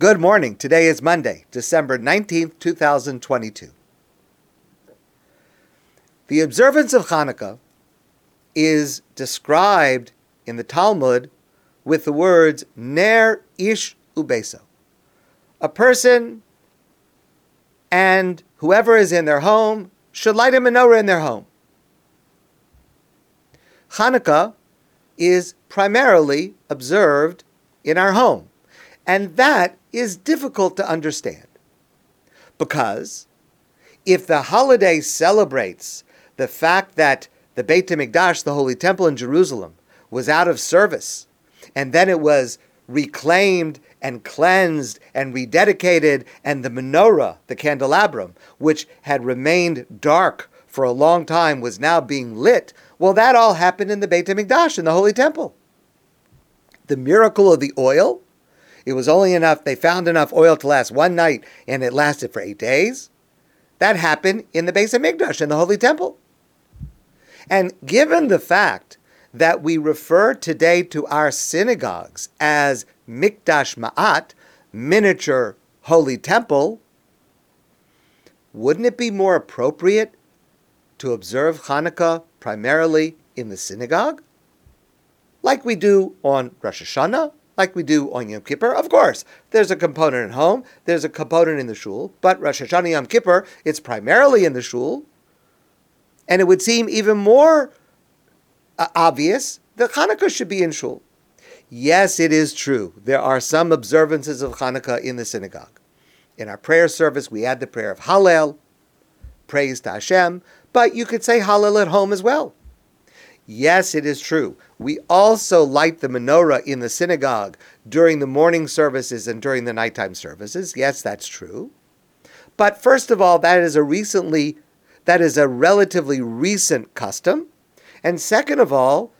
Good morning. Today is Monday, December 19th, 2022. The observance of Hanukkah is described in the Talmud with the words Ner Ish Ubeso. A person and whoever is in their home should light a menorah in their home. Hanukkah is primarily observed in our home, and that is difficult to understand. Because if the holiday celebrates the fact that the Beit HaMikdash, the Holy Temple in Jerusalem, was out of service, and then it was reclaimed and cleansed and rededicated, and the menorah, the candelabrum, which had remained dark for a long time, was now being lit. Well, that all happened in the Beit HaMikdash, in the Holy Temple. The miracle of the oil, it was only enough, they found enough oil to last one night, and it lasted for eight days. That happened in the base of HaMikdash, in the Holy Temple. And given the fact that we refer today to our synagogues as Mikdash Me'at, miniature holy temple, wouldn't it be more appropriate to observe Hanukkah primarily in the synagogue? Like we do on Rosh Hashanah, like we do on Yom Kippur. Of course, there's a component at home, there's a component in the shul, but Rosh Hashanah Yom Kippur, it's primarily in the shul. And it would seem even more uh, obvious that Hanukkah should be in shul. Yes, it is true. There are some observances of Hanukkah in the synagogue. In our prayer service, we add the prayer of Hallel, praise to Hashem, but you could say Hallel at home as well. Yes, it is true. We also light the menorah in the synagogue during the morning services and during the nighttime services. Yes, that's true. But first of all, that is a recently that is a relatively recent custom. And second of all,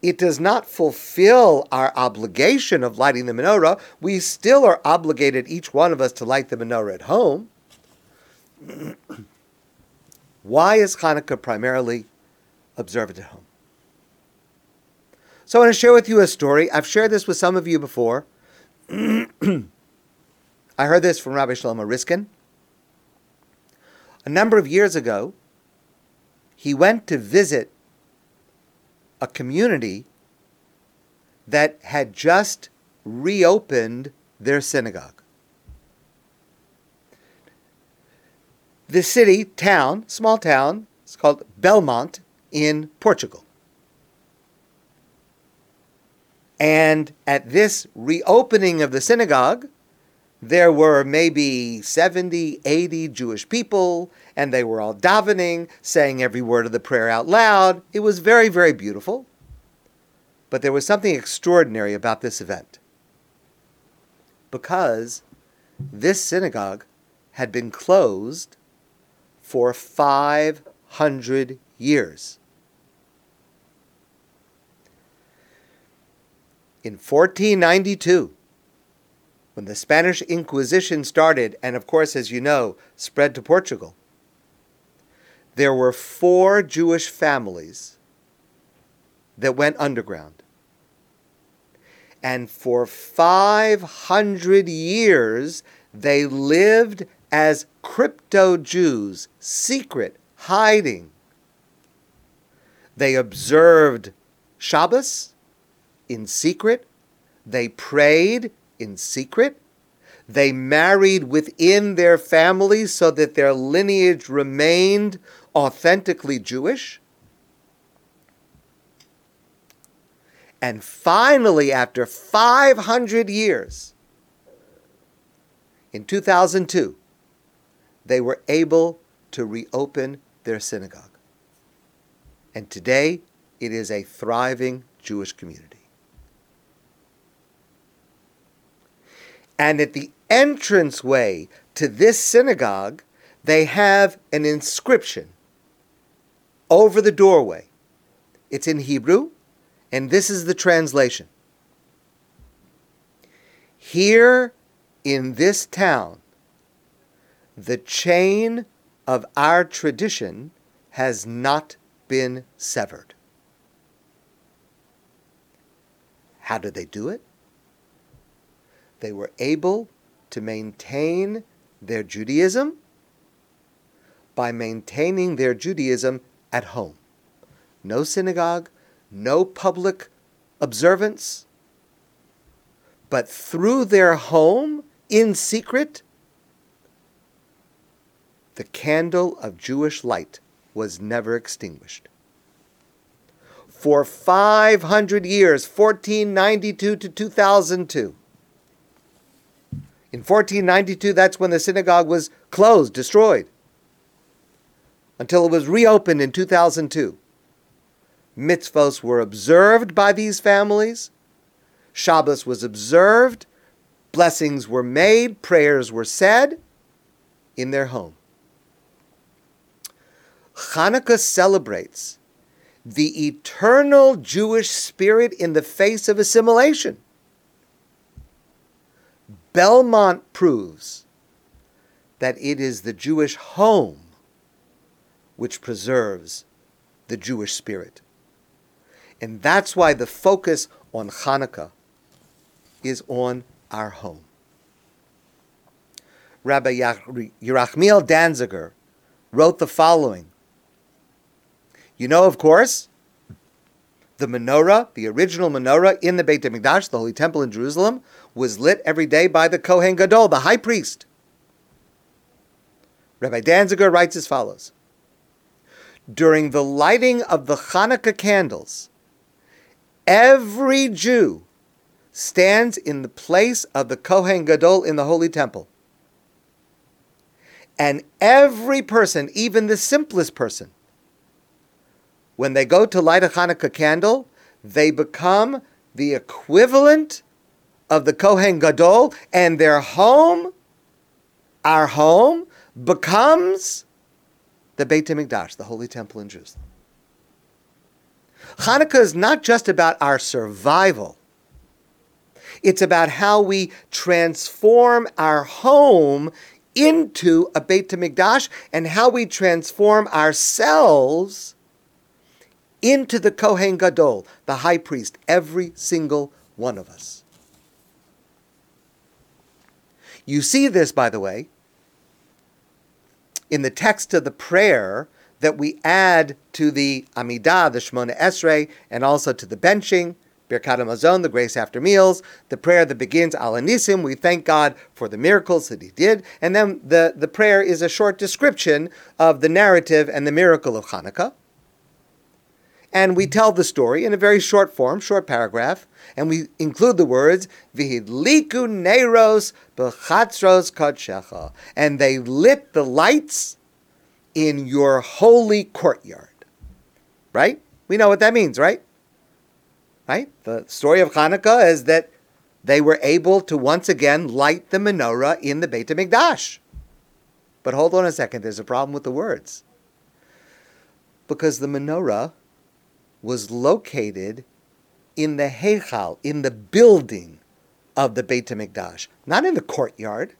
it does not fulfill our obligation of lighting the menorah. We still are obligated, each one of us, to light the menorah at home. Why is Hanukkah primarily observed at home? So I want to share with you a story. I've shared this with some of you before. I heard this from Rabbi Shlomo Riskin. A number of years ago, he went to visit a community that had just reopened their synagogue. The city, town, small town, it's called Belmont in Portugal. And at this reopening of the synagogue, there were maybe 70, 80 Jewish people, and they were all davening, saying every word of the prayer out loud. It was very, very beautiful. But there was something extraordinary about this event. Because this synagogue had been closed for 500 years. In 1492, when the Spanish Inquisition started, and of course, as you know, spread to Portugal, there were four Jewish families that went underground. And for 500 years, they lived as crypto Jews, secret, hiding. They observed Shabbos in secret. They prayed in secret. They married within their families so that their lineage remained authentically Jewish. And finally, after 500 years, in 2002, they were able to reopen their synagogue. And today, it is a thriving Jewish community. And at the entranceway to this synagogue, they have an inscription over the doorway. It's in Hebrew, and this is the translation. Here in this town, the chain of our tradition has not been severed. How did they do it? They were able to maintain their Judaism by maintaining their Judaism at home. No synagogue, no public observance, but through their home, in secret, the candle of Jewish light was never extinguished. For 500 years, 1492 to 2002, in 1492, that's when the synagogue was closed, destroyed, until it was reopened in 2002. Mitzvos were observed by these families, Shabbos was observed, blessings were made, prayers were said in their home. Hanukkah celebrates the eternal Jewish spirit in the face of assimilation. Belmont proves that it is the Jewish home which preserves the Jewish spirit. And that's why the focus on Hanukkah is on our home. Rabbi Yerachmiel Danziger wrote the following. You know, of course, the menorah, the original menorah in the Beit HaMikdash, the Holy Temple in Jerusalem, was lit every day by the Kohen Gadol, the high priest. Rabbi Danziger writes as follows During the lighting of the Hanukkah candles, every Jew stands in the place of the Kohen Gadol in the Holy Temple. And every person, even the simplest person, when they go to light a Hanukkah candle, they become the equivalent of the Kohen Gadol, and their home, our home, becomes the Beit HaMikdash, the Holy Temple in Jerusalem. Hanukkah is not just about our survival. It's about how we transform our home into a Beit HaMikdash and how we transform ourselves into the Kohen Gadol, the high priest, every single one of us. You see this, by the way, in the text of the prayer that we add to the Amidah, the Shemona Esrei, and also to the benching, Birkat Hamazon, the grace after meals, the prayer that begins Al HaNisim, we thank God for the miracles that He did, and then the, the prayer is a short description of the narrative and the miracle of Hanukkah. And we tell the story in a very short form, short paragraph, and we include the words Vihidliku Neros Bechatzros Kodshecha, and they lit the lights in your holy courtyard. Right? We know what that means, right? Right? The story of Hanukkah is that they were able to once again light the menorah in the Beit HaMikdash. But hold on a second, there's a problem with the words. Because the menorah was located in the Heichal, in the building of the Beit HaMikdash, not in the courtyard.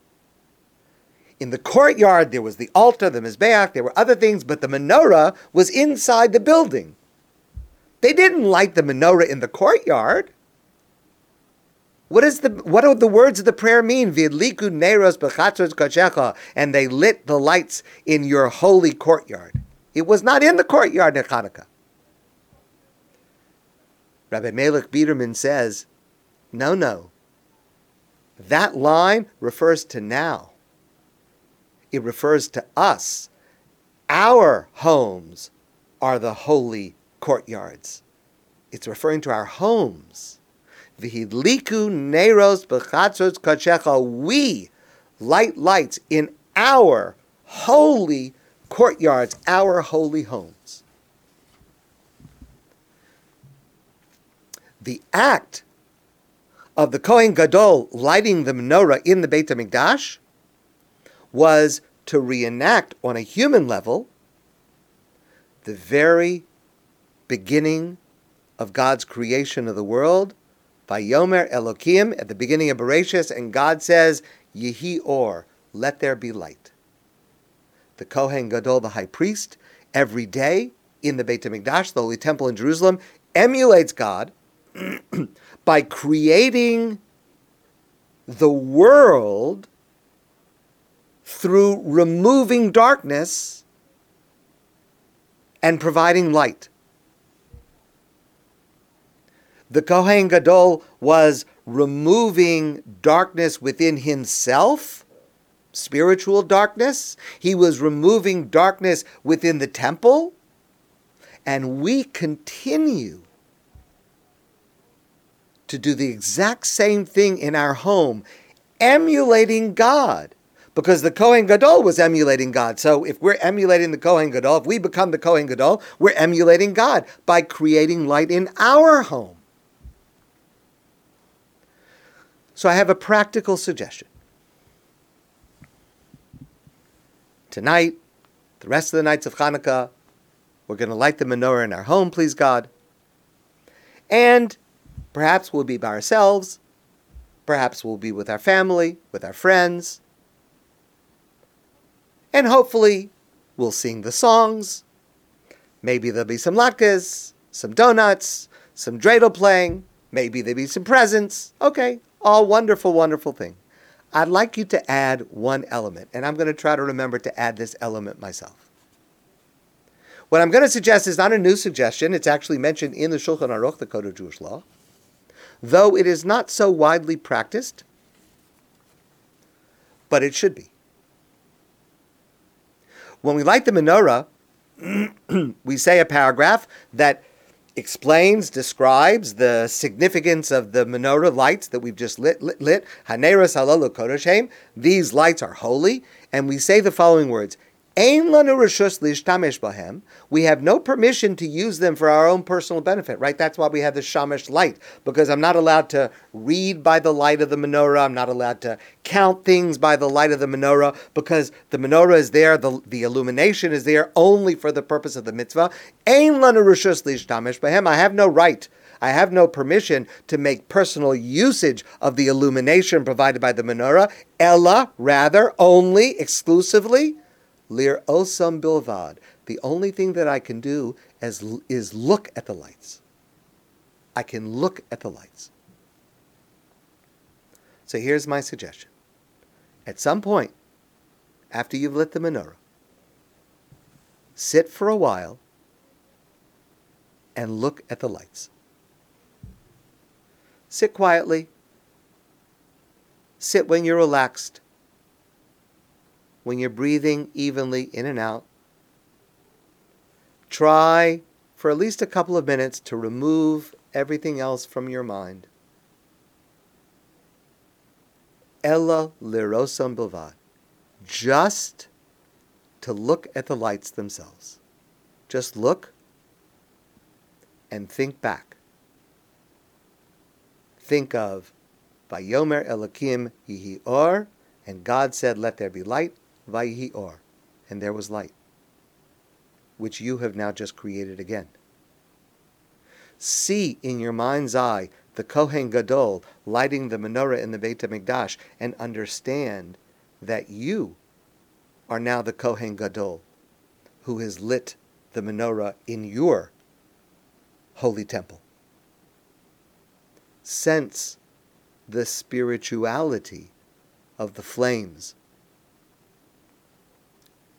In the courtyard, there was the altar, the Mizbeach, there were other things, but the menorah was inside the building. They didn't light the menorah in the courtyard. What is the what do the words of the prayer mean? Vidliku neros kachecha, and they lit the lights in your holy courtyard. It was not in the courtyard in Hanukkah. Rabbi Melech Biderman says, no, no. That line refers to now. It refers to us. Our homes are the holy courtyards. It's referring to our homes. Vihidliku neros bechatzos kachecha. We light lights in our holy courtyards, our holy homes. The act of the Kohen Gadol lighting the menorah in the Beit HaMikdash was to reenact on a human level the very beginning of God's creation of the world. Vayomer Elokim at the beginning of Bereshis, and God says, Yehi Or, let there be light. The Kohen Gadol, the high priest, every day in the Beit HaMikdash, the Holy Temple in Jerusalem, emulates God by creating the world through removing darkness and providing light. The Kohen Gadol was removing darkness within himself, spiritual darkness. He was removing darkness within the temple. And we continue to do the exact same thing in our home, emulating God. Because the Kohen Gadol was emulating God. So if we're emulating the Kohen Gadol, if we become the Kohen Gadol, we're emulating God by creating light in our home. So I have a practical suggestion. Tonight, the rest of the nights of Hanukkah, we're going to light the menorah in our home, please God. And perhaps we'll be by ourselves. Perhaps we'll be with our family, with our friends. And hopefully, we'll sing the songs. Maybe there'll be some latkes, some donuts, some dreidel playing. Maybe there'll be some presents. Okay, all wonderful, wonderful thing. I'd like you to add one element, and I'm going to try to remember to add this element myself. What I'm going to suggest is not a new suggestion. It's actually mentioned in the Shulchan Aruch, the Code of Jewish Law, though it is not so widely practiced, but it should be. When we light the menorah, we say a paragraph that explains, describes the significance of the menorah lights that we've just lit. lit, lit. Haneras. These lights are holy, and we say the following words: We have no permission to use them for our own personal benefit, right? That's why we have the shamash light, because I'm not allowed to read by the light of the menorah. I'm not allowed to count things by the light of the menorah, because the menorah is there, the, the illumination is there only for the purpose of the mitzvah. I have no right I have no permission to make personal usage of the illumination provided by the menorah. Ella, rather, only, exclusively, Lir osam bilvad. The only thing that I can do is, is look at the lights. I can look at the lights. So here's my suggestion. At some point, after you've lit the menorah, sit for a while and look at the lights. Sit quietly. Sit when you're relaxed when you're breathing evenly in and out. Try for at least a couple of minutes to remove everything else from your mind. Ella lirosam bilvad. Just to look at the lights themselves. Just look and think back. Think of Vayomer Elokim Yihi Or, and God said, Let there be light, Vayhi Or, and there was light, which you have now just created again. See in your mind's eye the Kohen Gadol lighting the menorah in the Beit HaMikdash and understand that you are now the Kohen Gadol who has lit the menorah in your holy temple. Sense the spirituality of the flames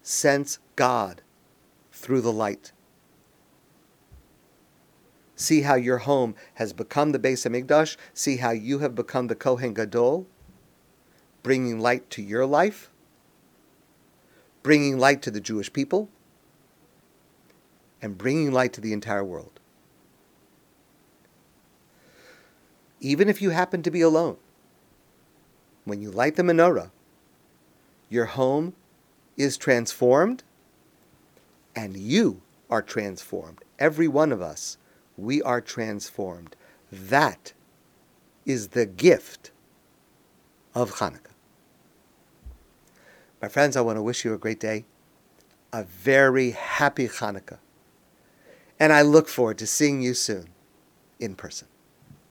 sense God through the light. See how your home has become the Beis Hamikdash. See how you have become the Kohen Gadol, bringing light to your life, bringing light to the Jewish people, and bringing light to the entire world. Even if you happen to be alone, when you light the menorah, your home is transformed, and you are transformed. Every one of us, we are transformed. That is the gift of Hanukkah. My friends, I want to wish you a great day, a very happy Hanukkah, and I look forward to seeing you soon in person.